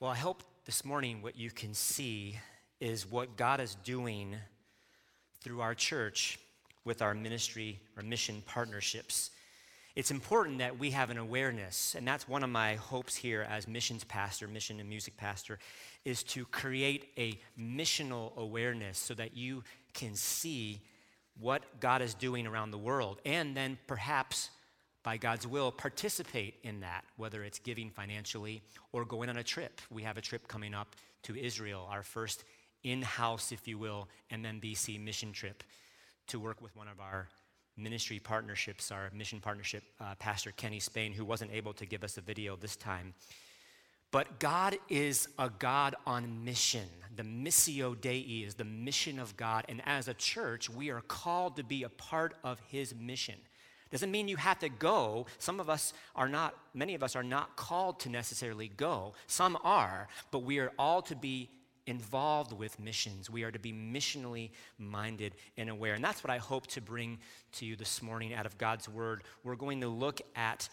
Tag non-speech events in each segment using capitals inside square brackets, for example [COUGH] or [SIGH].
Well, I hope this morning what you can see is what God is doing through our church with our ministry or mission partnerships. It's important that we have an awareness, and that's one of my hopes here as missions pastor, mission and music pastor, is to create a missional awareness so that you can see what God is doing around the world and then perhaps by God's will, participate in that, whether it's giving financially or going on a trip. We have a trip coming up to Israel, our first in house, if you will, MMBC mission trip to work with one of our ministry partnerships, our mission partnership, uh, Pastor Kenny Spain, who wasn't able to give us a video this time. But God is a God on mission. The Missio Dei is the mission of God. And as a church, we are called to be a part of His mission. Doesn't mean you have to go. Some of us are not, many of us are not called to necessarily go. Some are, but we are all to be involved with missions. We are to be missionally minded and aware. And that's what I hope to bring to you this morning out of God's Word. We're going to look at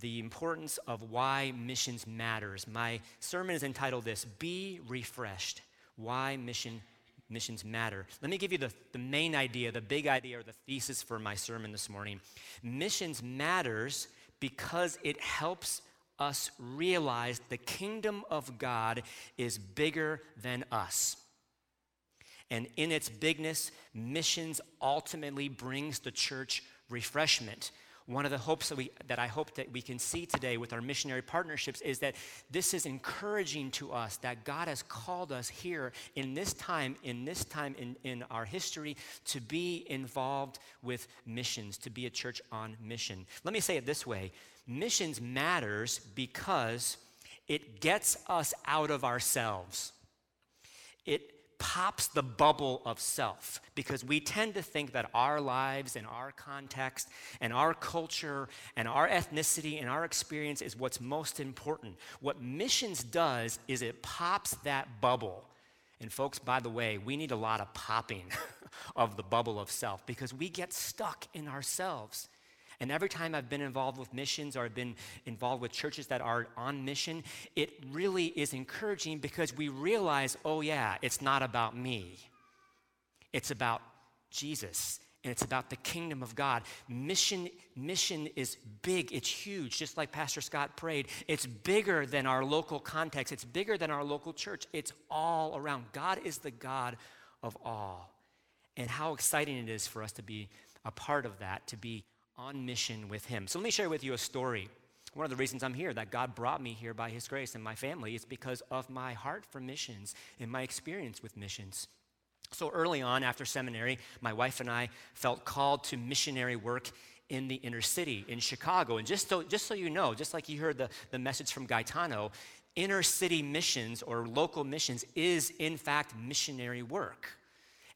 the importance of why missions matters. My sermon is entitled this Be Refreshed Why Mission missions matter. Let me give you the, the main idea, the big idea, or the thesis for my sermon this morning. Missions matters because it helps us realize the kingdom of God is bigger than us. And in its bigness, missions ultimately brings the church refreshment. One of the hopes that, we, that I hope that we can see today with our missionary partnerships is that this is encouraging to us that God has called us here in this time, in this time in, in our history, to be involved with missions, to be a church on mission. Let me say it this way missions matters because it gets us out of ourselves. It pops the bubble of self because we tend to think that our lives and our context and our culture and our ethnicity and our experience is what's most important. What missions does is it pops that bubble. And, folks, by the way, we need a lot of popping [LAUGHS] of the bubble of self because we get stuck in ourselves. And every time I've been involved with missions or I've been involved with churches that are on mission, it really is encouraging because we realize, oh, yeah, it's not about me. It's about Jesus and it's about the kingdom of God. Mission, mission is big, it's huge, just like Pastor Scott prayed. It's bigger than our local context, it's bigger than our local church. It's all around. God is the God of all. And how exciting it is for us to be a part of that, to be on mission with Him. So let me share with you a story. One of the reasons I'm here, that God brought me here by His grace and my family, is because of my heart for missions and my experience with missions. So early on, after seminary, my wife and I felt called to missionary work in the inner city in Chicago. And just so, just so you know, just like you heard the, the message from Gaetano, inner city missions or local missions is, in fact, missionary work.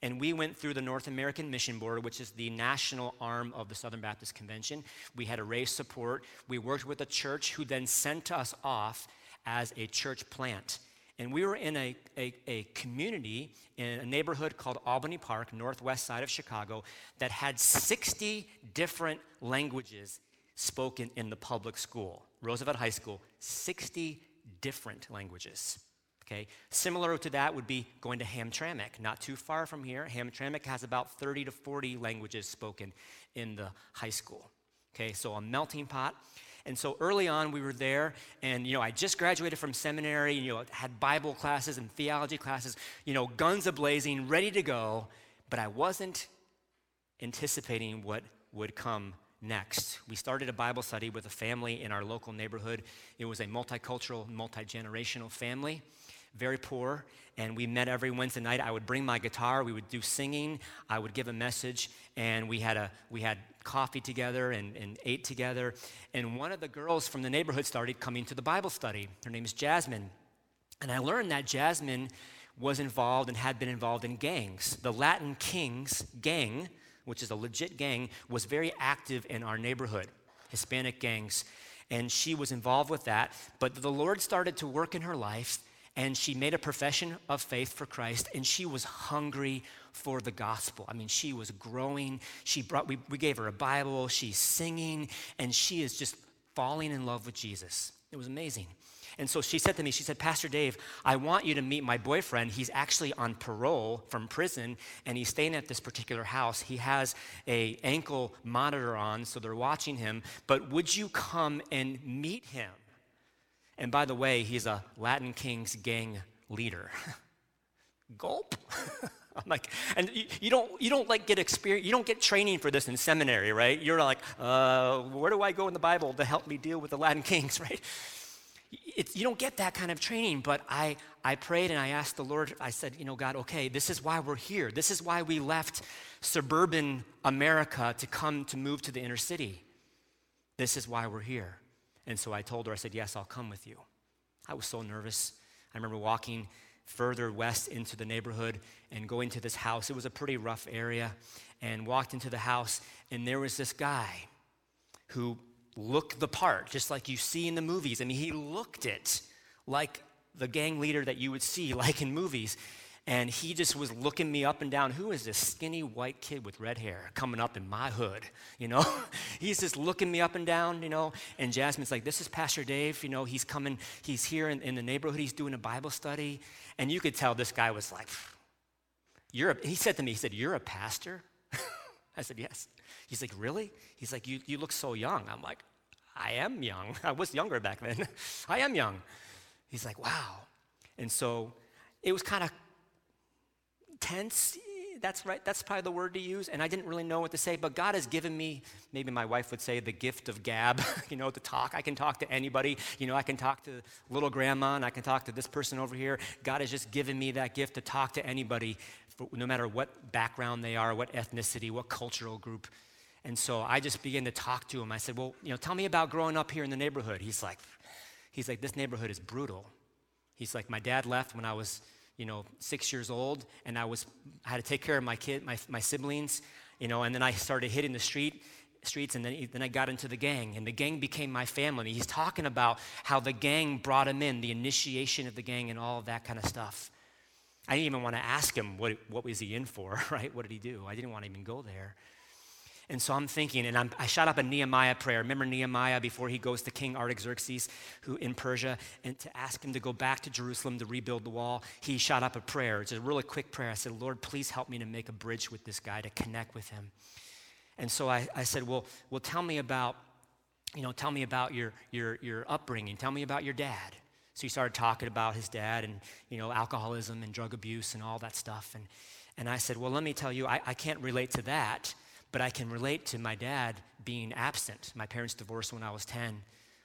And we went through the North American Mission Board, which is the national arm of the Southern Baptist Convention. We had to raise support. We worked with a church who then sent us off as a church plant. And we were in a, a, a, community in a neighborhood called Albany Park, northwest side of Chicago, that had 60 different languages spoken in the public school. Roosevelt High School, 60 different languages. Okay, similar to that would be going to Hamtramck, not too far from here. Hamtramck has about 30 to 40 languages spoken in the high school. Okay, so a melting pot. And so early on, we were there, and you know, I just graduated from seminary, you know, had Bible classes and theology classes, you know, guns a blazing, ready to go, but I wasn't anticipating what would come next. We started a Bible study with a family in our local neighborhood. It was a multicultural, multi generational family very poor, and we met every Wednesday night. I would bring my guitar, we would do singing, I would give a message, and we had, a, we had coffee together and, and ate together. And one of the girls from the neighborhood started coming to the Bible study. Her name is Jasmine. And I learned that Jasmine was involved and had been involved in gangs. The Latin Kings gang, which is a legit gang, was very active in our neighborhood, Hispanic gangs. And she was involved with that. But the Lord started to work in her life and she made a profession of faith for Christ, and she was hungry for the gospel. I mean, she was growing. She brought, we, we gave her a Bible, she's singing, and she is just falling in love with Jesus. It was amazing. And so she said to me, she said, Pastor Dave, I want you to meet my boyfriend. He's actually on parole from prison and he's staying at this particular house. He has a ankle monitor on, so they're watching him. But would you come and meet him? And by the way, he's a Latin Kings gang leader. [LAUGHS] Gulp. [LAUGHS] I'm like, and you, you, don't you don't like get experience, you don't get training for this in seminary, right? You're like, uh, where do I go in the Bible to help me deal with the Latin kings, [LAUGHS] right? It's, you don't get that kind of training, but I, I prayed and I asked the Lord, I said, you know, God, okay, this is why we're here. This is why we left suburban America to come to move to the inner city. This is why we're here. And so I told her, I said, yes, I'll come with you. I was so nervous. I remember walking further west into the neighborhood and going to this house. It was a pretty rough area. And walked into the house, and there was this guy who looked the part, just like you see in the movies. I mean, he looked it like the gang leader that you would see, [LAUGHS] like in movies. And he just was looking me up and down. Who is this skinny white kid with red hair coming up in my hood? [LAUGHS] You know, [LAUGHS] he's just looking me up and down, you know. And Jasmine's like, This is Pastor Dave. You know, he's coming, he's here in, in the neighborhood. He's doing a Bible study. And you could tell this guy was like, You're a, he said to me, He said, You're a pastor? [LAUGHS] I said, Yes. He's like, Really? He's like, you, you look so young. I'm like, I am young. I was younger back then. I am young. He's like, Wow. And so it was kind of tense. That's right. That's probably the word to use. And I didn't really know what to say, but God has given me, maybe my wife would say, the gift of gab, [LAUGHS] you know, to talk. I can talk to anybody. You know, I can talk to little grandma and I can talk to this person over here. God has just given me that gift to talk to anybody, no matter what background they are, what ethnicity, what cultural group. And so I just began to talk to him. I said, Well, you know, tell me about growing up here in the neighborhood. He's like, He's like, This neighborhood is brutal. He's like, My dad left when I was you know, six years old, and I was I had to take care of my kid, my, my siblings, you know, and then I started hitting the street streets and then, then I got into the gang and the gang became my family. He's talking about how the gang brought him in, the initiation of the gang and all that kind of stuff. I didn't even want to ask him what, what was he in for, [LAUGHS] right? What did he do? I didn't want to even go there. And so I'm thinking, and I'm, i shot up a Nehemiah prayer. Remember Nehemiah before he goes to King Artaxerxes, who in Persia, and to ask him to go back to Jerusalem to rebuild the wall. He shot up a prayer. It's a really quick prayer. I said, Lord, please help me to make a bridge with this guy to connect with him. And so I, I said, well, well, tell me about, you know, tell me about your your your upbringing. Tell me about your dad. So he started talking about his dad and you know alcoholism and drug abuse and all that stuff. And and I said, well, let me tell you, I, I can't relate to that but I can relate to my dad being absent. My parents divorced when I was 10.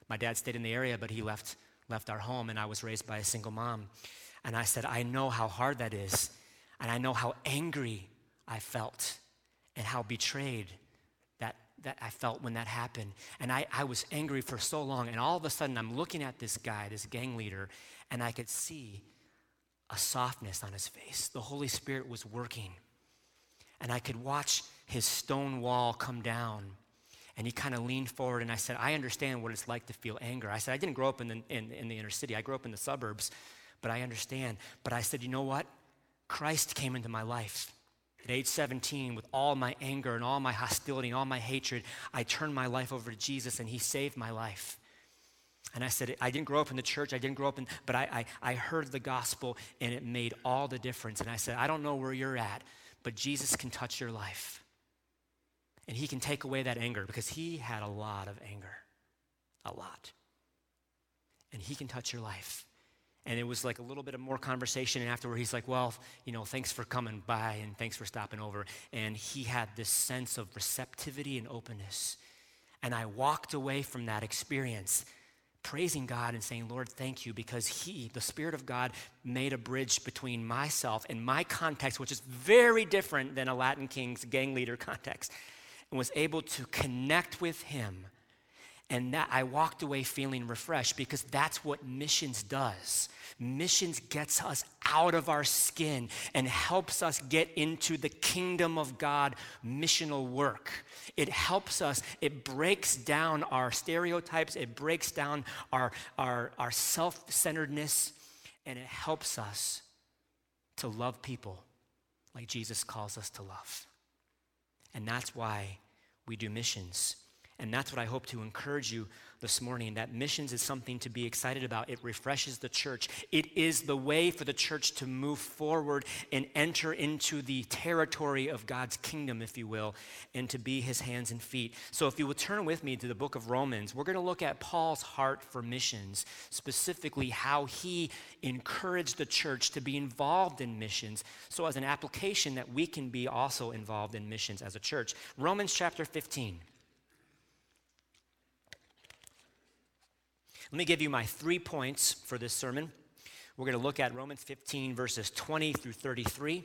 My dad stayed in the area, but he left, left our home, and I was raised by a single mom. And I said, I know how hard that is, and I know how angry I felt, and how betrayed that, that I felt when that happened. And I, I was angry for so long, and all of a sudden I'm looking at this guy, this gang leader, and I could see a softness on his face. The Holy Spirit was working. And I could watch his stone wall come down. And he kind of leaned forward, and I said, I understand what it's like to feel anger. I said, I didn't grow up in the, in, in the inner city, I grew up in the suburbs, but I understand. But I said, you know what? Christ came into my life. At age 17, with all my anger and all my hostility and all my hatred, I turned my life over to Jesus, and he saved my life. And I said, I didn't grow up in the church, I didn't grow up in, but I, I, I heard the gospel, and it made all the difference. And I said, I don't know where you're at, but Jesus can touch your life. And he can take away that anger because he had a lot of anger. A lot. And he can touch your life. And it was like a little bit of more conversation. And afterward, he's like, Well, you know, thanks for coming by and thanks for stopping over. And he had this sense of receptivity and openness. And I walked away from that experience praising God and saying, Lord, thank you, because He, the Spirit of God, made a bridge between myself and my context, which is very different than a Latin King's gang leader [LAUGHS] context and was able to connect with him. And that I walked away feeling refreshed because that's what missions does. Missions gets us out of our skin and helps us get into the kingdom of God missional work. It helps us, it breaks down our stereotypes, it breaks down our, our, our self centeredness, and it helps us to love people like Jesus calls us to love. And that's why we do missions. And that's what I hope to encourage you this morning that missions is something to be excited about. It refreshes the church. It is the way for the church to move forward and enter into the territory of God's kingdom, if you will, and to be his hands and feet. So, if you will turn with me to the book of Romans, we're going to look at Paul's heart for missions, specifically how he encouraged the church to be involved in missions. So, as an application, that we can be also involved in missions as a church. Romans chapter 15. Let me give you my three points for this sermon. We're going to look at Romans 15, verses 20 through 33.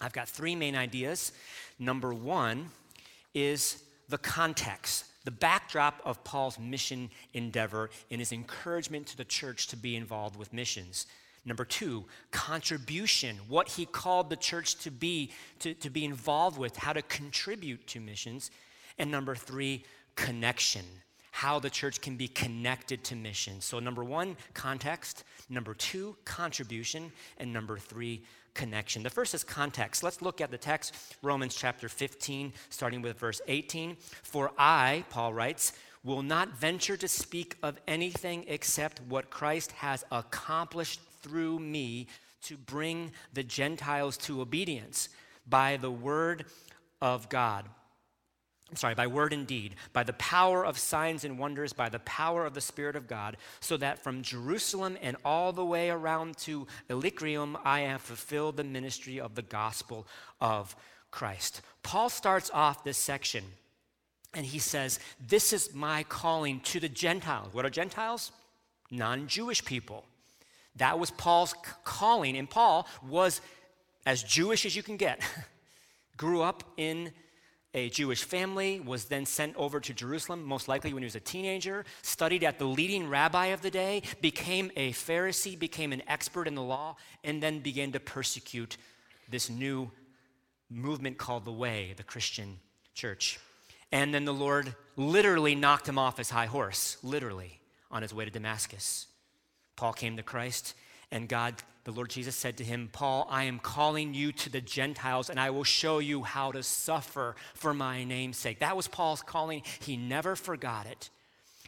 I've got three main ideas. Number one is the context, the backdrop of Paul's mission endeavor and his encouragement to the church to be involved with missions. Number two, contribution, what he called the church to be, to, to be involved with, how to contribute to missions. And number three, connection, how the church can be connected to mission. So, number one, context. Number two, contribution. And number three, connection. The first is context. Let's look at the text, Romans chapter 15, starting with verse 18. For I, Paul writes, will not venture to speak of anything except what Christ has accomplished through me to bring the Gentiles to obedience by the word of God sorry, by word and deed, by the power of signs and wonders, by the power of the Spirit of God, so that from Jerusalem and all the way around to Illyricum, I have fulfilled the ministry of the gospel of Christ. Paul starts off this section and he says, This is my calling to the Gentiles. What are Gentiles? Non Jewish people. That was Paul's calling, and Paul was as Jewish as you can get. [LAUGHS] Grew up in a Jewish family, was then sent over to Jerusalem, most likely when he was a teenager, studied at the leading rabbi of the day, became a Pharisee, became an expert in the law, and then began to persecute this new movement called the Way, the Christian church. And then the Lord literally knocked him off his high horse, literally, on his way to Damascus. Paul came to Christ, and God the Lord Jesus said to him, Paul, I am calling you to the Gentiles, and I will show you how to suffer for my name's sake. That was Paul's calling. He never forgot it.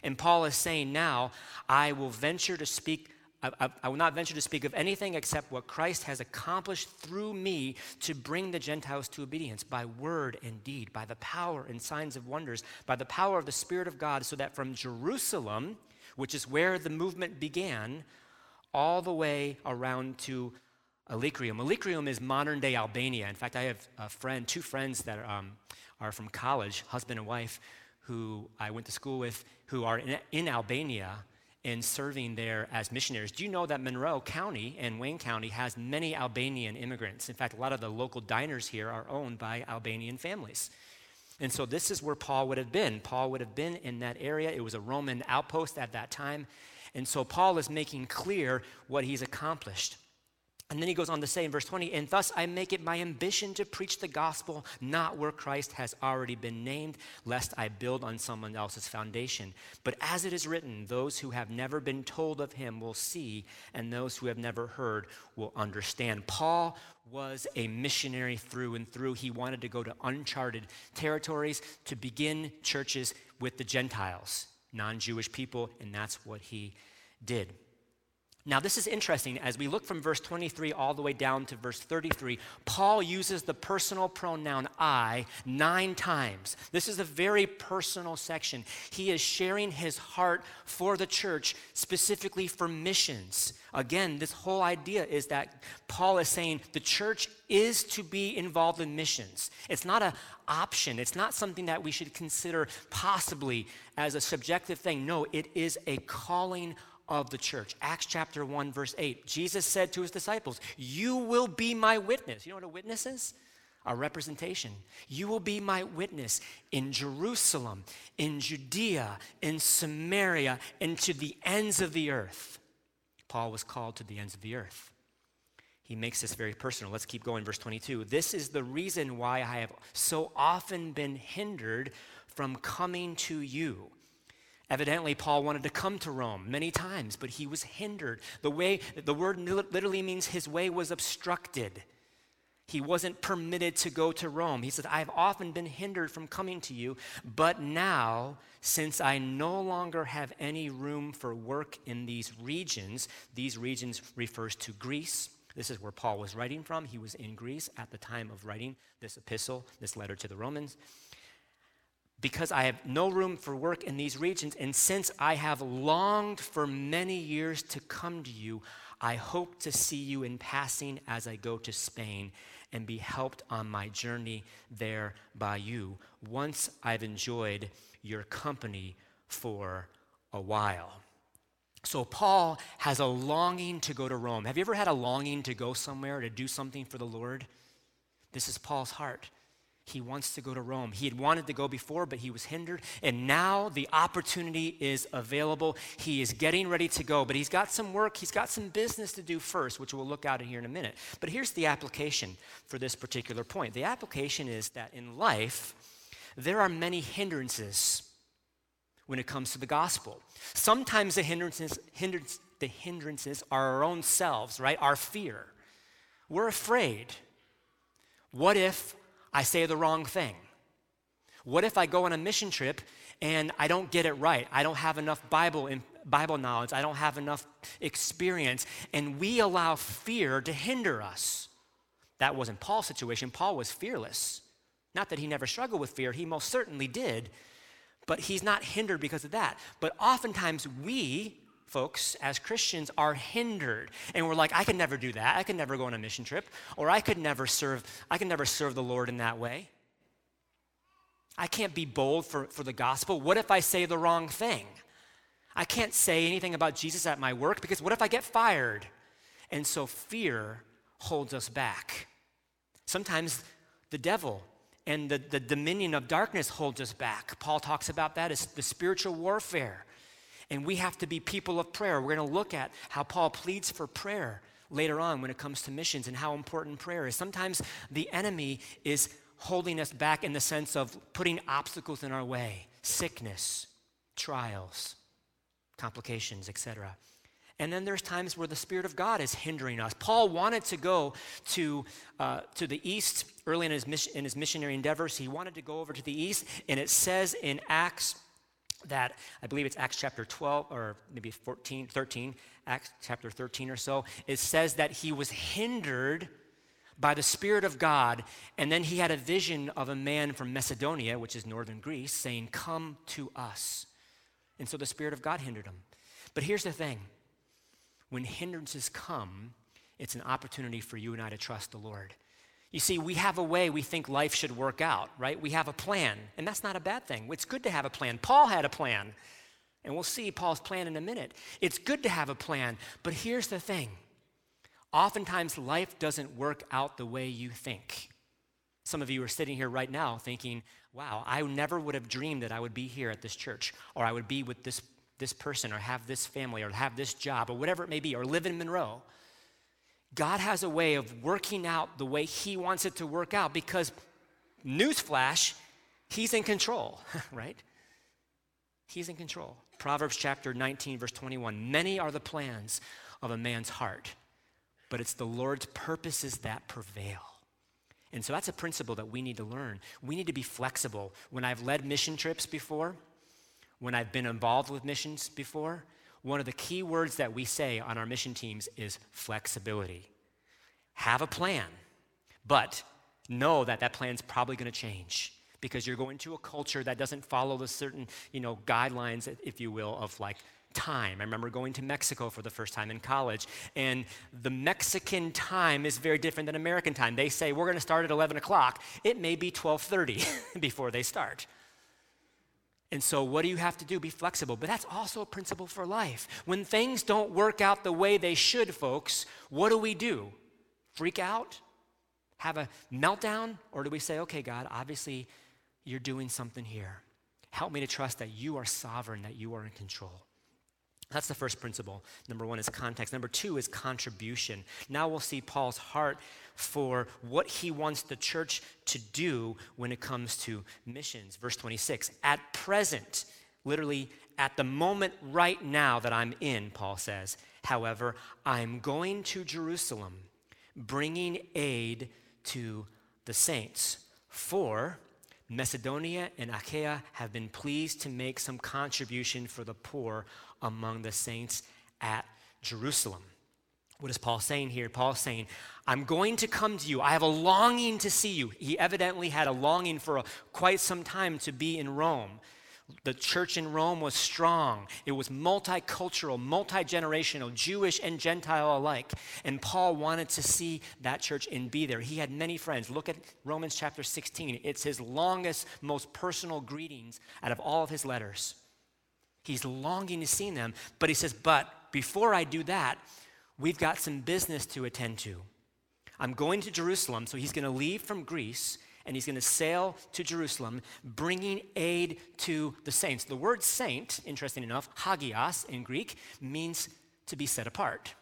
And Paul is saying now, I will venture to speak. I, I, will not venture to speak of anything except what Christ has accomplished through me to bring the Gentiles to obedience by word and deed, by the power and signs of wonders, by the power of the Spirit of God, so that from Jerusalem, which is where the movement began, all the way around to Illyricum. Illyricum is modern day Albania. In fact, I have a friend, two friends that um, are from college, husband and wife, who I went to school with, who are in, in Albania and serving there as missionaries. Do you know that Monroe County and Wayne County has many Albanian immigrants? In fact, a lot of the local diners here are owned by Albanian families. And so this is where Paul would have been. Paul would have been in that area. It was a Roman outpost at that time. And so Paul is making clear what he's accomplished. And then he goes on to say in verse 20, and thus I make it my ambition to preach the gospel not where Christ has already been named, lest I build on someone else's foundation. But as it is written, those who have never been told of him will see, and those who have never heard will understand. Paul was a missionary through and through. He wanted to go to uncharted territories to begin churches with the Gentiles non Jewish people, and that's what he did. Now, this is interesting. As we look from verse 23 all the way down to verse 33, Paul uses the personal pronoun I nine times. This is a very personal section. He is sharing his heart for the church, specifically for missions. Again, this whole idea is that Paul is saying the church is to be involved in missions. It's not an option, it's not something that we should consider possibly as a subjective thing. No, it is a calling of the church. Acts chapter 1, verse 8. Jesus said to his disciples, You will be my witness. You know what a witness is? A representation. You will be my witness in Jerusalem, in Judea, in Samaria, and to the ends of the earth. Paul was called to the ends of the earth. He makes this very personal. Let's keep going. Verse 22. This is the reason why I have so often been hindered from coming to you. Evidently, Paul wanted to come to Rome many times, but he was hindered. The way, the word literally means his way was obstructed. He wasn't permitted to go to Rome. He said, I have often been hindered from coming to you, but now, since I no longer have any room for work in these regions, these regions refers to Greece. This is where Paul was writing from. He was in Greece at the time of writing this epistle, this letter to the Romans. Because I have no room for work in these regions, and since I have longed for many years to come to you, I hope to see you in passing as I go to Spain and be helped on my journey there by you once I've enjoyed your company for a while. So, Paul has a longing to go to Rome. Have you ever had a longing to go somewhere to do something for the Lord? This is Paul's heart. He wants to go to Rome. He had wanted to go before, but he was hindered. And now the opportunity is available. He is getting ready to go, but he's got some work, he's got some business to do first, which we'll look at here in a minute. But here's the application for this particular point the application is that in life, there are many hindrances when it comes to the gospel. Sometimes the hindrances, hindrance, the hindrances are our own selves, right? Our fear. We're afraid. What if I say the wrong thing? What if I go on a mission trip and I don't get it right? I don't have enough Bible in, Bible knowledge. I don't have enough experience, and we allow fear to hinder us. That wasn't Paul's situation. Paul was fearless. Not that he never struggled with fear, he most certainly did, but he's not hindered because of that. But oftentimes we folks, as Christians, are hindered. And we're like, I could never do that. I could never go on a mission trip. Or I could never serve, I could never serve the Lord in that way. I can't be bold for, for the gospel. What if I say the wrong thing? I can't say anything about Jesus at my work because what if I get fired? And so fear holds us back. Sometimes the devil and the, the dominion of darkness holds us back. Paul talks about that as the spiritual warfare. And we have to be people of prayer. We're going to look at how Paul pleads for prayer later on when it comes to missions and how important prayer is. Sometimes the enemy is holding us back in the sense of putting obstacles in our way sickness, trials, complications, etc. And then there's times where the Spirit of God is hindering us. Paul wanted to go to, uh, to the east early in his, mission, in his missionary endeavors. He wanted to go over to the east, and it says in Acts that I believe it's Acts chapter 12 or maybe 14, 13, Acts chapter 13 or so. It says that he was hindered by the Spirit of God, and then he had a vision of a man from Macedonia, which is northern Greece, saying, Come to us. And so the Spirit of God hindered him. But here's the thing when hindrances come, it's an opportunity for you and I to trust the Lord. You see, we have a way we think life should work out, right? We have a plan, and that's not a bad thing. It's good to have a plan. Paul had a plan, and we'll see Paul's plan in a minute. It's good to have a plan, but here's the thing oftentimes life doesn't work out the way you think. Some of you are sitting here right now thinking, wow, I never would have dreamed that I would be here at this church, or I would be with this, this person, or have this family, or have this job, or whatever it may be, or live in Monroe. God has a way of working out the way He wants it to work out because, newsflash, He's in control, [LAUGHS] right? He's in control. Proverbs chapter 19, verse 21 Many are the plans of a man's heart, but it's the Lord's purposes that prevail. And so that's a principle that we need to learn. We need to be flexible. When I've led mission trips before, when I've been involved with missions before, one of the key words that we say on our mission teams is flexibility. Have a plan, but know that that plan's probably going to change because you're going to a culture that doesn't follow the certain, you know, guidelines, if you will, of like time. I remember going to Mexico for the first time in college, and the Mexican time is very different than American time. They say we're going to start at 11 o'clock. It may be 12:30 [LAUGHS] before they start. And so, what do you have to do? Be flexible. But that's also a principle for life. When things don't work out the way they should, folks, what do we do? Freak out? Have a meltdown? Or do we say, okay, God, obviously you're doing something here. Help me to trust that you are sovereign, that you are in control. That's the first principle. Number one is context. Number two is contribution. Now we'll see Paul's heart for what he wants the church to do when it comes to missions. Verse 26 At present, literally at the moment right now that I'm in, Paul says, however, I'm going to Jerusalem, bringing aid to the saints. For Macedonia and Achaia have been pleased to make some contribution for the poor among the saints at Jerusalem. What is Paul saying here? Paul's saying, I'm going to come to you. I have a longing to see you. He evidently had a longing for a, quite some time to be in Rome. The church in Rome was strong. It was multicultural, multi generational, Jewish and Gentile alike. And Paul wanted to see that church and be there. He had many friends. Look at Romans chapter 16. It's his longest, most personal greetings out of all of his letters. He's longing to see them, but he says, But before I do that, we've got some business to attend to. I'm going to Jerusalem, so he's going to leave from Greece and he's going to sail to Jerusalem, bringing aid to the saints. The word saint, interesting enough, hagios in Greek, means to be set apart,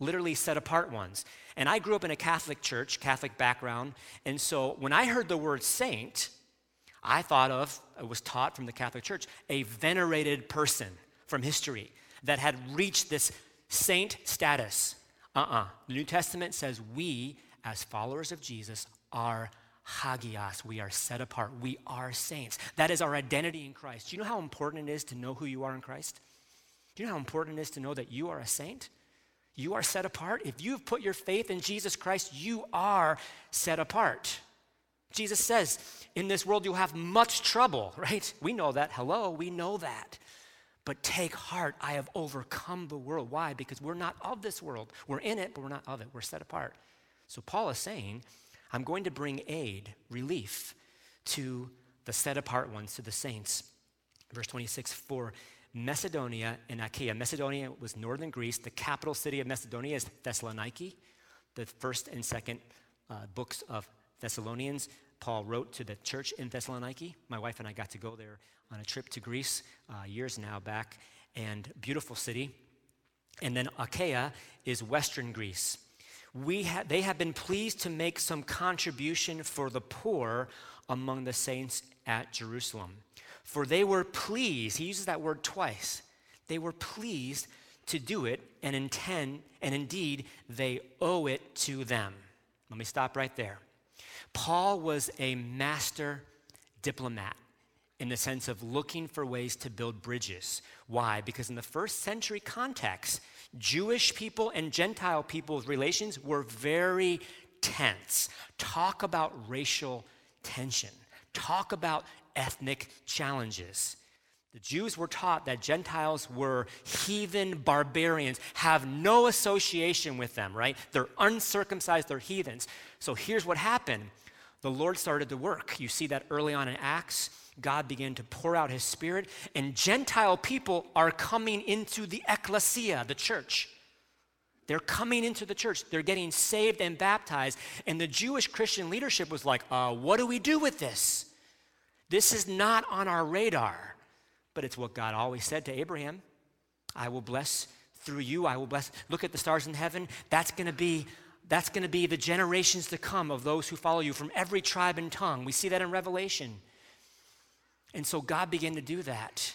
literally set apart ones. And I grew up in a Catholic church, Catholic background, and so when I heard the word saint, I thought of, it was taught from the Catholic Church, a venerated person from history that had reached this saint status. Uh uh-uh. uh The New Testament says we, as followers of Jesus, are hagios. We are set apart. We are saints. That is our identity in Christ. Do you know how important it is to know who you are in Christ? Do you know how important it is to know that you are a saint? You are set apart. If you've put your faith in Jesus Christ, you are set apart. Jesus says, In this world you'll have much trouble, [LAUGHS] right? We know that. Hello, we know that. But take heart, I have overcome the world. Why? Because we're not of this world. We're in it, but we're not of it. We're set apart. So Paul is saying, I'm going to bring aid, relief to the set apart ones, to the saints. Verse 26 For Macedonia and Achaia. Macedonia was northern Greece. The capital city of Macedonia is Thessaloniki. The first and second uh, books of Thessalonians, Paul wrote to the church in Thessaloniki. My wife and I got to go there on a trip to Greece uh, years now back, and beautiful city. And then Achaia is western Greece we ha- they have been pleased to make some contribution for the poor among the saints at Jerusalem. For they were pleased, he uses that word twice. They were pleased to do it and intend, and indeed, they owe it to them. Let me stop right there. Paul was a master diplomat in the sense of looking for ways to build bridges. Why? Because in the first century context, Jewish people and Gentile people's relations were very tense. Talk about racial tension, talk about ethnic challenges. The Jews were taught that Gentiles were heathen barbarians, have no association with them, right? They're uncircumcised, they're heathens. So here's what happened the Lord started to work. You see that early on in Acts. God began to pour out his spirit, and Gentile people are coming into the ecclesia, the church. They're coming into the church. They're getting saved and baptized. And the Jewish Christian leadership was like, uh, what do we do with this? This is not on our radar. But it's what God always said to Abraham I will bless through you. I will bless. Look at the stars in heaven. That's going to be. That's going to be the generations to come of those who follow you from every tribe and tongue. We see that in Revelation. And so God began to do that.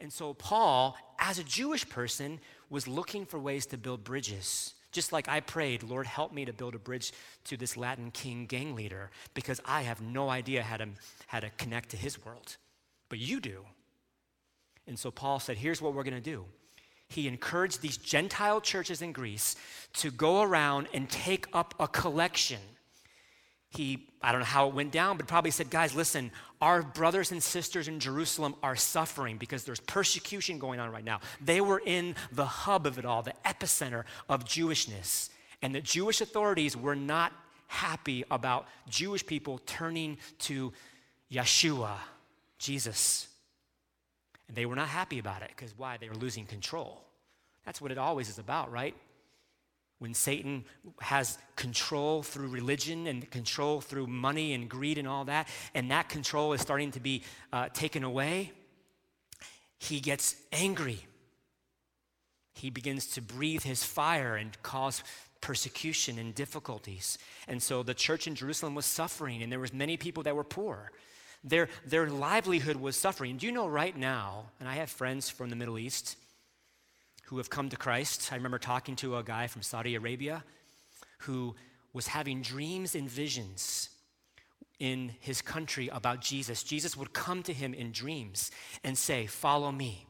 And so Paul, as a Jewish person, was looking for ways to build bridges. Just like I prayed, Lord, help me to build a bridge to this Latin king gang leader because I have no idea how to, how to connect to his world. But you do. And so Paul said, here's what we're going to do. He encouraged these Gentile churches in Greece to go around and take up a collection he, I don't know how it went down, but probably said, guys, listen, our brothers and sisters in Jerusalem are suffering because there's persecution going on right now. They were in the hub of it all, the epicenter of Jewishness. And the Jewish authorities were not happy about Jewish people turning to Yeshua, Jesus. And they were not happy about it because why? They were losing control. That's what it always is about, right? When Satan has control through religion and control through money and greed and all that, and that control is starting to be uh, taken away, he gets angry. He begins to breathe his fire and cause persecution and difficulties. And so the church in Jerusalem was suffering, and there was many people that were poor. Their, their livelihood was suffering. Do you know right now, and I have friends from the Middle East, who have come to Christ. I remember talking to a guy from Saudi Arabia who was having dreams and visions in his country about Jesus. Jesus would come to him in dreams and say, Follow me.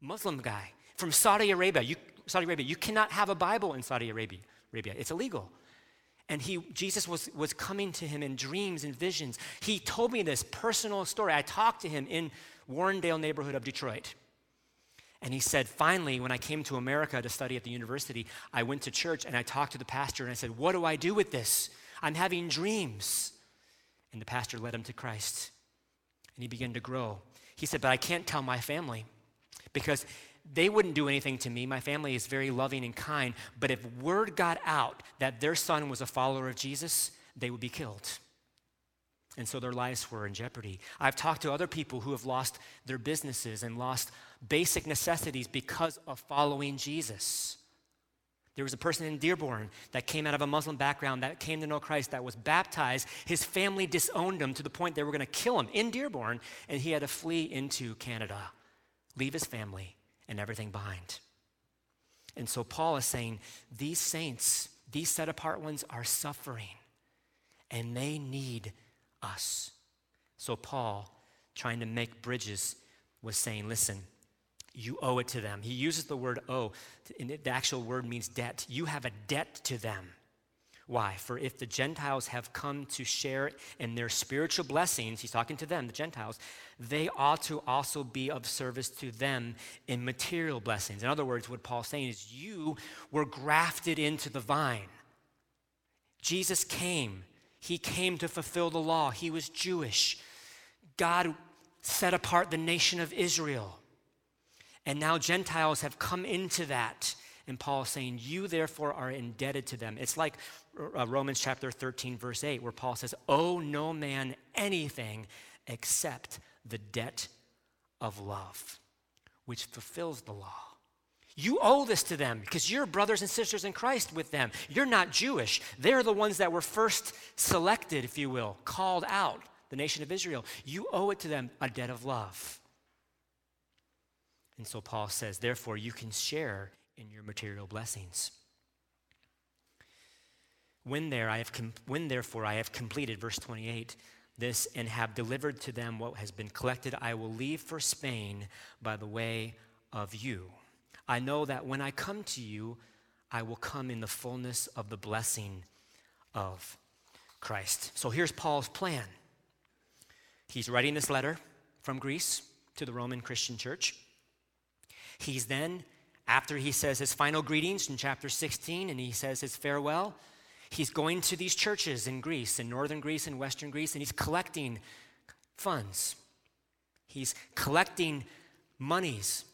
Muslim guy from Saudi Arabia. You, Saudi Arabia, you cannot have a Bible in Saudi Arabia. Arabia. It's illegal. And he, Jesus was, was coming to him in dreams and visions. He told me this personal story. I talked to him in Warrendale neighborhood of Detroit. And he said, finally, when I came to America to study at the university, I went to church and I talked to the pastor and I said, What do I do with this? I'm having dreams. And the pastor led him to Christ. And he began to grow. He said, But I can't tell my family because they wouldn't do anything to me. My family is very loving and kind. But if word got out that their son was a follower of Jesus, they would be killed. And so their lives were in jeopardy. I've talked to other people who have lost their businesses and lost basic necessities because of following Jesus. There was a person in Dearborn that came out of a Muslim background that came to know Christ, that was baptized. His family disowned him to the point they were going to kill him in Dearborn, and he had to flee into Canada, leave his family and everything behind. And so Paul is saying these saints, these set apart ones, are suffering, and they need us. So Paul, trying to make bridges, was saying, listen, you owe it to them. He uses the word owe, and the actual word means debt. You have a debt to them. Why? For if the Gentiles have come to share in their spiritual blessings, he's talking to them, the Gentiles, they ought to also be of service to them in material blessings. In other words, what Paul's saying is, you were grafted into the vine. Jesus came. He came to fulfill the law. He was Jewish. God set apart the nation of Israel. And now Gentiles have come into that. And Paul is saying, You therefore are indebted to them. It's like uh, Romans chapter 13, verse 8, where Paul says, Owe no man anything except the debt of love, which fulfills the law. You owe this to them because you're brothers and sisters in Christ with them. You're not Jewish. They're the ones that were first selected, if you will, called out, the nation of Israel. You owe it to them a debt of love. And so Paul says, therefore, you can share in your material blessings. When, there I have com- when therefore I have completed, verse 28, this and have delivered to them what has been collected, I will leave for Spain by the way of you. I know that when I come to you, I will come in the fullness of the blessing of Christ. So here's Paul's plan. He's writing this letter from Greece to the Roman Christian church. He's then, after he says his final greetings in chapter 16 and he says his farewell, he's going to these churches in Greece, in northern Greece and western Greece, and he's collecting funds. He's collecting monies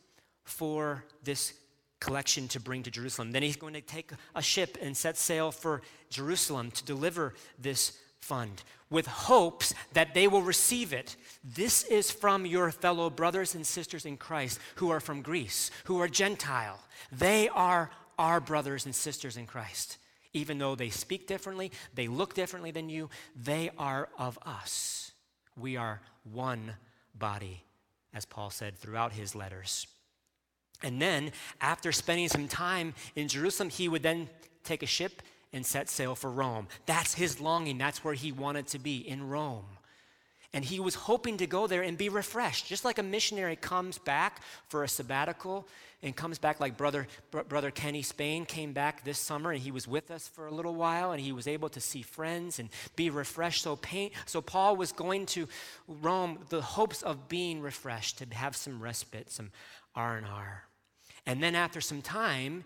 for this collection to bring to Jerusalem. Then he's going to take a ship and set sail for Jerusalem to deliver this fund with hopes that they will receive it. This is from your fellow brothers and sisters in Christ who are from Greece, who are Gentile. They are our brothers and sisters in Christ. Even though they speak differently, they look differently than you, they are of us. We are one body, as Paul said throughout his letters. And then, after spending some time in Jerusalem, he would then take a ship and set sail for Rome. That's his longing. That's where he wanted to be, in Rome. And he was hoping to go there and be refreshed, just like a missionary comes back for a sabbatical and comes back like brother Br- brother Kenny Spain came back this summer and he was with us for a little while and he was able to see friends and be refreshed. So pain, so Paul was going to Rome the hopes of being refreshed to have some respite, some R&R. And then after some time,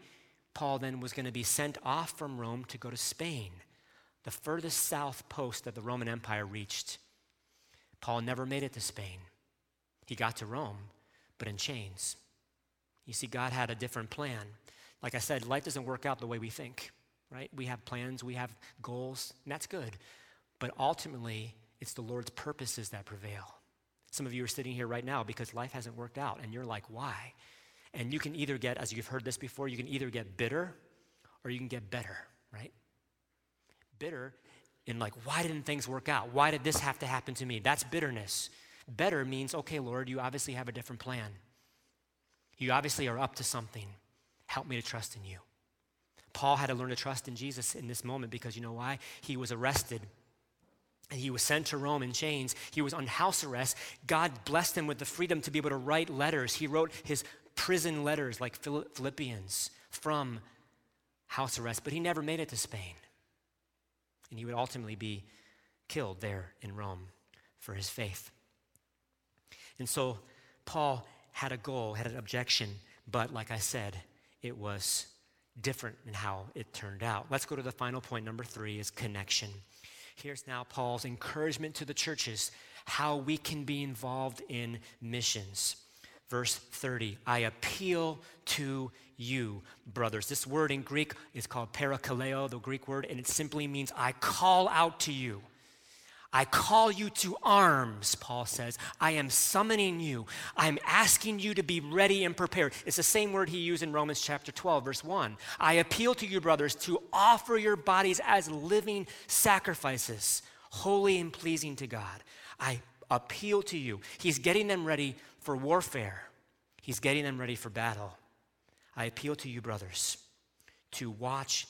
Paul then was going to be sent off from Rome to go to Spain, the furthest south post that the Roman Empire reached. Paul never made it to Spain. He got to Rome, but in chains. You see, God had a different plan. Like I said, life doesn't work out the way we think, right? We have plans, we have goals, and that's good. But ultimately, it's the Lord's purposes that prevail. Some of you are sitting here right now because life hasn't worked out, and you're like, why? And you can either get, as you've heard this before, you can either get bitter or you can get better, right? Bitter in like, why didn't things work out? Why did this have to happen to me? That's bitterness. Better means, okay, Lord, you obviously have a different plan. You obviously are up to something. Help me to trust in you. Paul had to learn to trust in Jesus in this moment because you know why? He was arrested. And he was sent to Rome in chains. He was on house arrest. God blessed him with the freedom to be able to write letters. He wrote his prison letters like Philippians from house arrest, but he never made it to Spain. And he would ultimately be killed there in Rome for his faith. And so Paul had a goal, had an objection, but like I said, it was different in how it turned out. Let's go to the final point. Number three is connection. Here's now Paul's encouragement to the churches how we can be involved in missions. Verse 30 I appeal to you, brothers. This word in Greek is called parakaleo, the Greek word, and it simply means I call out to you. I call you to arms, Paul says. I am summoning you. I'm asking you to be ready and prepared. It's the same word he used in Romans chapter 12, verse 1. I appeal to you, brothers, to offer your bodies as living sacrifices, holy and pleasing to God. I appeal to you. He's getting them ready for warfare, he's getting them ready for battle. I appeal to you, brothers, to watch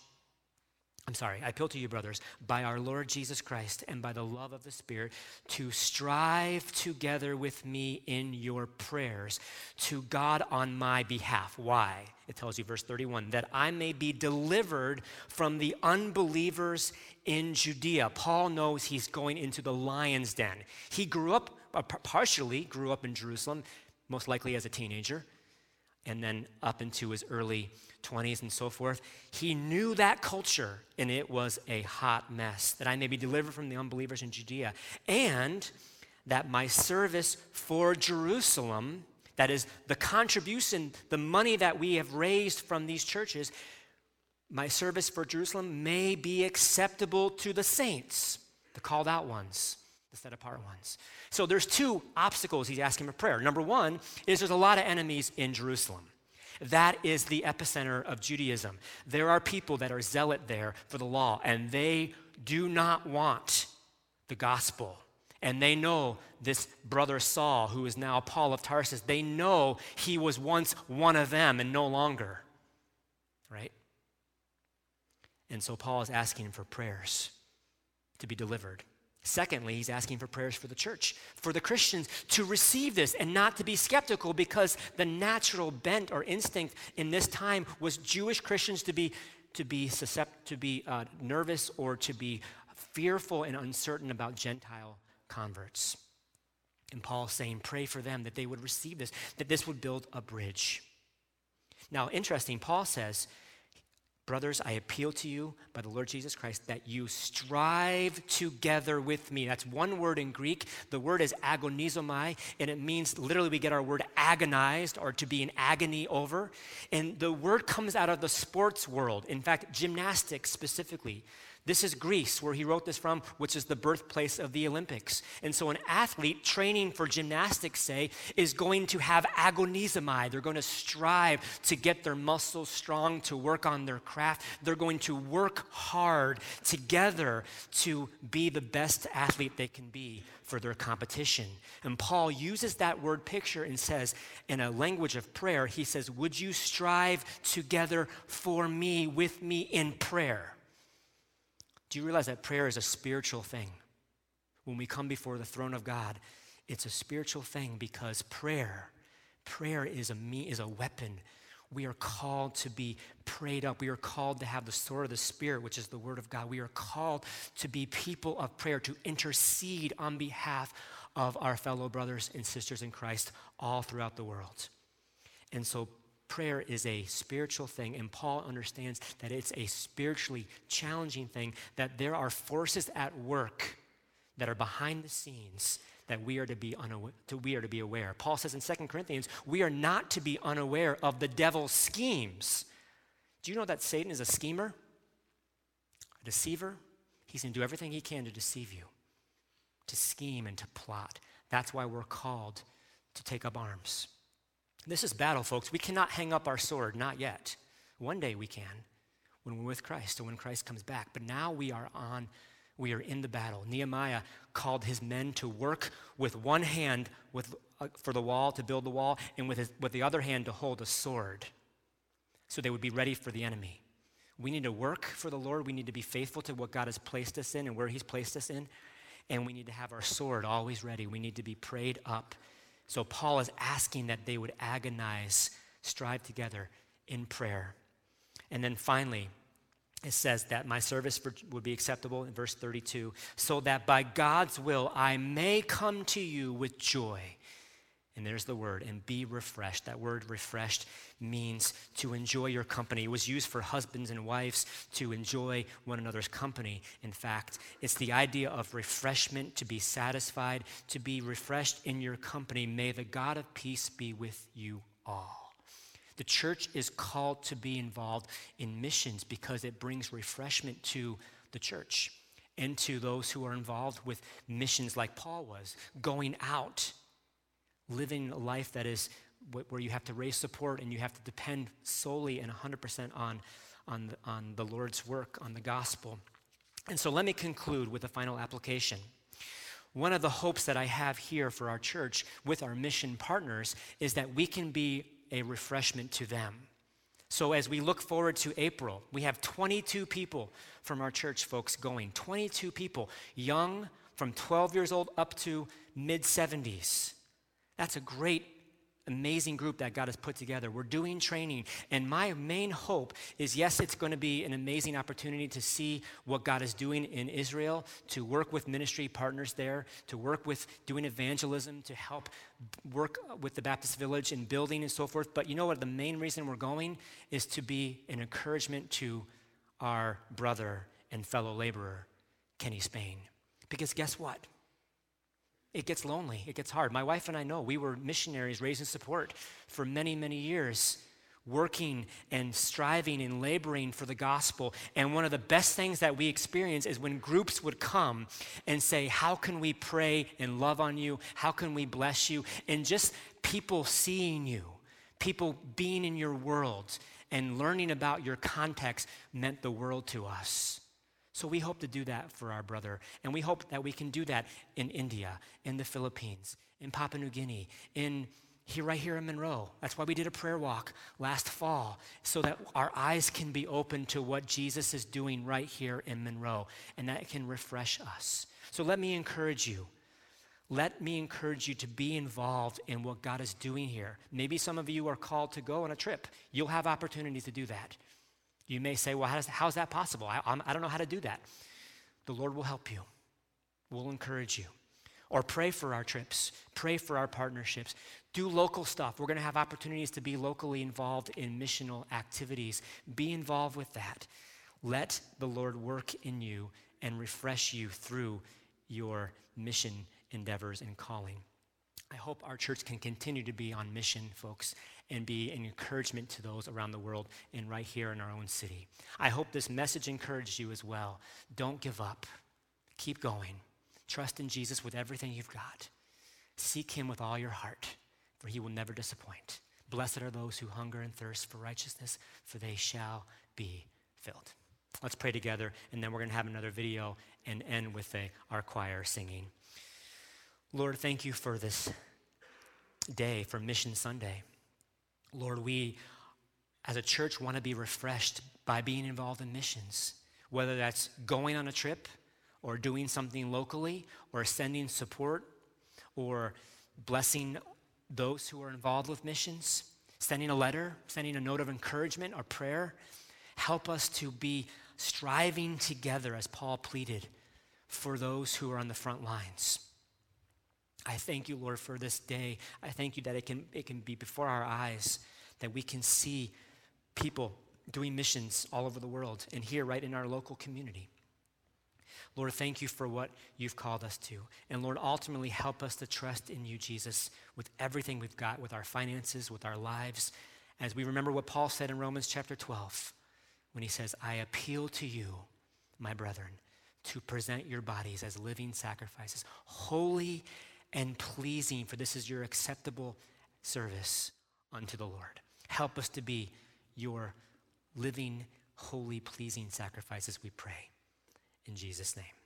I'm sorry, I appeal to you, brothers, by our Lord Jesus Christ and by the love of the Spirit, to strive together with me in your prayers to God on my behalf. Why? It tells you, verse 31, that I may be delivered from the unbelievers in Judea. Paul knows he's going into the lion's den. He grew up, partially grew up in Jerusalem, most likely as a teenager, and then up into his early 20s and so forth. He knew that culture, and it was a hot mess. That I may be delivered from the unbelievers in Judea, and that my service for Jerusalem, that is, the contribution, the money that we have raised from these churches, my service for Jerusalem may be acceptable to the saints, the called out ones, the set apart ones. So there's two obstacles he's asking for prayer. Number one is there's a lot of enemies in Jerusalem. That is the epicenter of Judaism. There are people that are zealot there for the law, and they do not want the gospel. And they know this brother Saul, who is now Paul of Tarsus, they know he was once one of them and no longer. Right? And so Paul is asking for prayers to be delivered. Secondly, he's asking for prayers for the church, for the Christians to receive this and not to be skeptical because the natural bent or instinct in this time was Jewish Christians to be, to be, suscept, to be uh, nervous or to be fearful and uncertain about Gentile converts. And Paul's saying, pray for them that they would receive this, that this would build a bridge. Now, interesting, Paul says Brothers, I appeal to you by the Lord Jesus Christ that you strive together with me. That's one word in Greek. The word is agonizomai, and it means literally we get our word agonized or to be in agony over. And the word comes out of the sports world, in fact, gymnastics specifically. This is Greece, where he wrote this from, which is the birthplace of the Olympics. And so, an athlete training for gymnastics, say, is going to have agonizomai. They're going to strive to get their muscles strong, to work on their craft. They're going to work hard together to be the best athlete they can be for their competition. And Paul uses that word picture and says, in a language of prayer, he says, Would you strive together for me, with me in prayer? Do you realize that prayer is a spiritual thing? When we come before the throne of God, it's a spiritual thing because prayer, prayer is a me is a weapon. We are called to be prayed up. We are called to have the sword of the Spirit, which is the Word of God. We are called to be people of prayer, to intercede on behalf of our fellow brothers and sisters in Christ all throughout the world. And so prayer is a spiritual thing, and Paul understands that it's a spiritually challenging thing, that there are forces at work that are behind the scenes that we are to be, unaware, to, we are to be aware. Paul says in 2 Corinthians, we are not to be unaware of the devil's schemes. Do you know that Satan is a schemer, a deceiver? He's going to do everything he can to deceive you, to scheme and to plot. That's why we're called to take up arms. This is battle, folks. We cannot hang up our sword, not yet. One day we can when we're with Christ or when Christ comes back. But now we are on, we are in the battle. Nehemiah called his men to work with one hand with, uh, for the wall, to build the wall, and with, his, with the other hand to hold a sword so they would be ready for the enemy. We need to work for the Lord. We need to be faithful to what God has placed us in and where He's placed us in. And we need to have our sword always ready. We need to be prayed up. So Paul is asking that they would agonize, strive together in prayer. And then finally, it says that my service would be acceptable in verse 32 so that by God's will I may come to you with joy and there's the word, and be refreshed. That word refreshed means to enjoy your company. It was used for husbands and wives to enjoy one another's company. In fact, it's the idea of refreshment, to be satisfied, to be refreshed in your company. May the God of peace be with you all. The church is called to be involved in missions because it brings refreshment to the church and to those who are involved with missions like Paul was, going out living a life that is where you have to raise support and you have to depend solely and 100% on, on, the, on the Lord's work, on the gospel. And so let me conclude with a final application. One of the hopes that I have here for our church with our mission partners is that we can be a refreshment to them. So, as we look forward to April, we have 22 people from our church folks going. 22 people, young, from 12 years old up to mid 70s. That's a great, amazing group that God has put together. We're doing training. And my main hope is yes, it's going to be an amazing opportunity to see what God is doing in Israel, to work with ministry partners there, to work with doing evangelism, to help work with the Baptist village and building and so forth. But you know what? The main reason we're going is to be an encouragement to our brother and fellow laborer, Kenny Spain. Because guess what? It gets lonely, it gets hard. My wife and I know we were missionaries raising support for many, many years, working and striving and laboring for the gospel. And one of the best things that we experience is when groups would come and say, How can we pray and love on you? How can we bless you? And just people seeing you, people being in your world and learning about your context meant the world to us. So we hope to do that for our brother. And we hope that we can do that in India, in the Philippines, in Papua New Guinea, in here right here in Monroe. That's why we did a prayer walk last fall, so that our eyes can be open to what Jesus is doing right here in Monroe, and that can refresh us. So let me encourage you. Let me encourage you to be involved in what God is doing here. Maybe some of you are called to go on a trip. You'll have opportunities to do that. You may say, well, how does, how's that possible? I, I'm, I don't know how to do that. The Lord will help you, we'll encourage you. Or pray for our trips, pray for our partnerships. Do local stuff. We're going to have opportunities to be locally involved in missional activities. Be involved with that. Let the Lord work in you and refresh you through your mission endeavors and calling. I hope our church can continue to be on mission, folks, and be an encouragement to those around the world and right here in our own city. I hope this message encouraged you as well. Don't give up, keep going. Trust in Jesus with everything you've got. Seek him with all your heart, for he will never disappoint. Blessed are those who hunger and thirst for righteousness, for they shall be filled. Let's pray together, and then we're going to have another video and end with a, our choir singing. Lord, thank you for this day, for Mission Sunday. Lord, we as a church want to be refreshed by being involved in missions, whether that's going on a trip or doing something locally or sending support or blessing those who are involved with missions, sending a letter, sending a note of encouragement or prayer. Help us to be striving together, as Paul pleaded, for those who are on the front lines. I thank you, Lord, for this day. I thank you that it can, it can be before our eyes, that we can see people doing missions all over the world and here, right in our local community. Lord, thank you for what you've called us to. And Lord, ultimately help us to trust in you, Jesus, with everything we've got, with our finances, with our lives, as we remember what Paul said in Romans chapter 12 when he says, I appeal to you, my brethren, to present your bodies as living sacrifices, holy and pleasing, for this is your acceptable service unto the Lord. Help us to be your living, holy, pleasing sacrifices, we pray. In Jesus' name.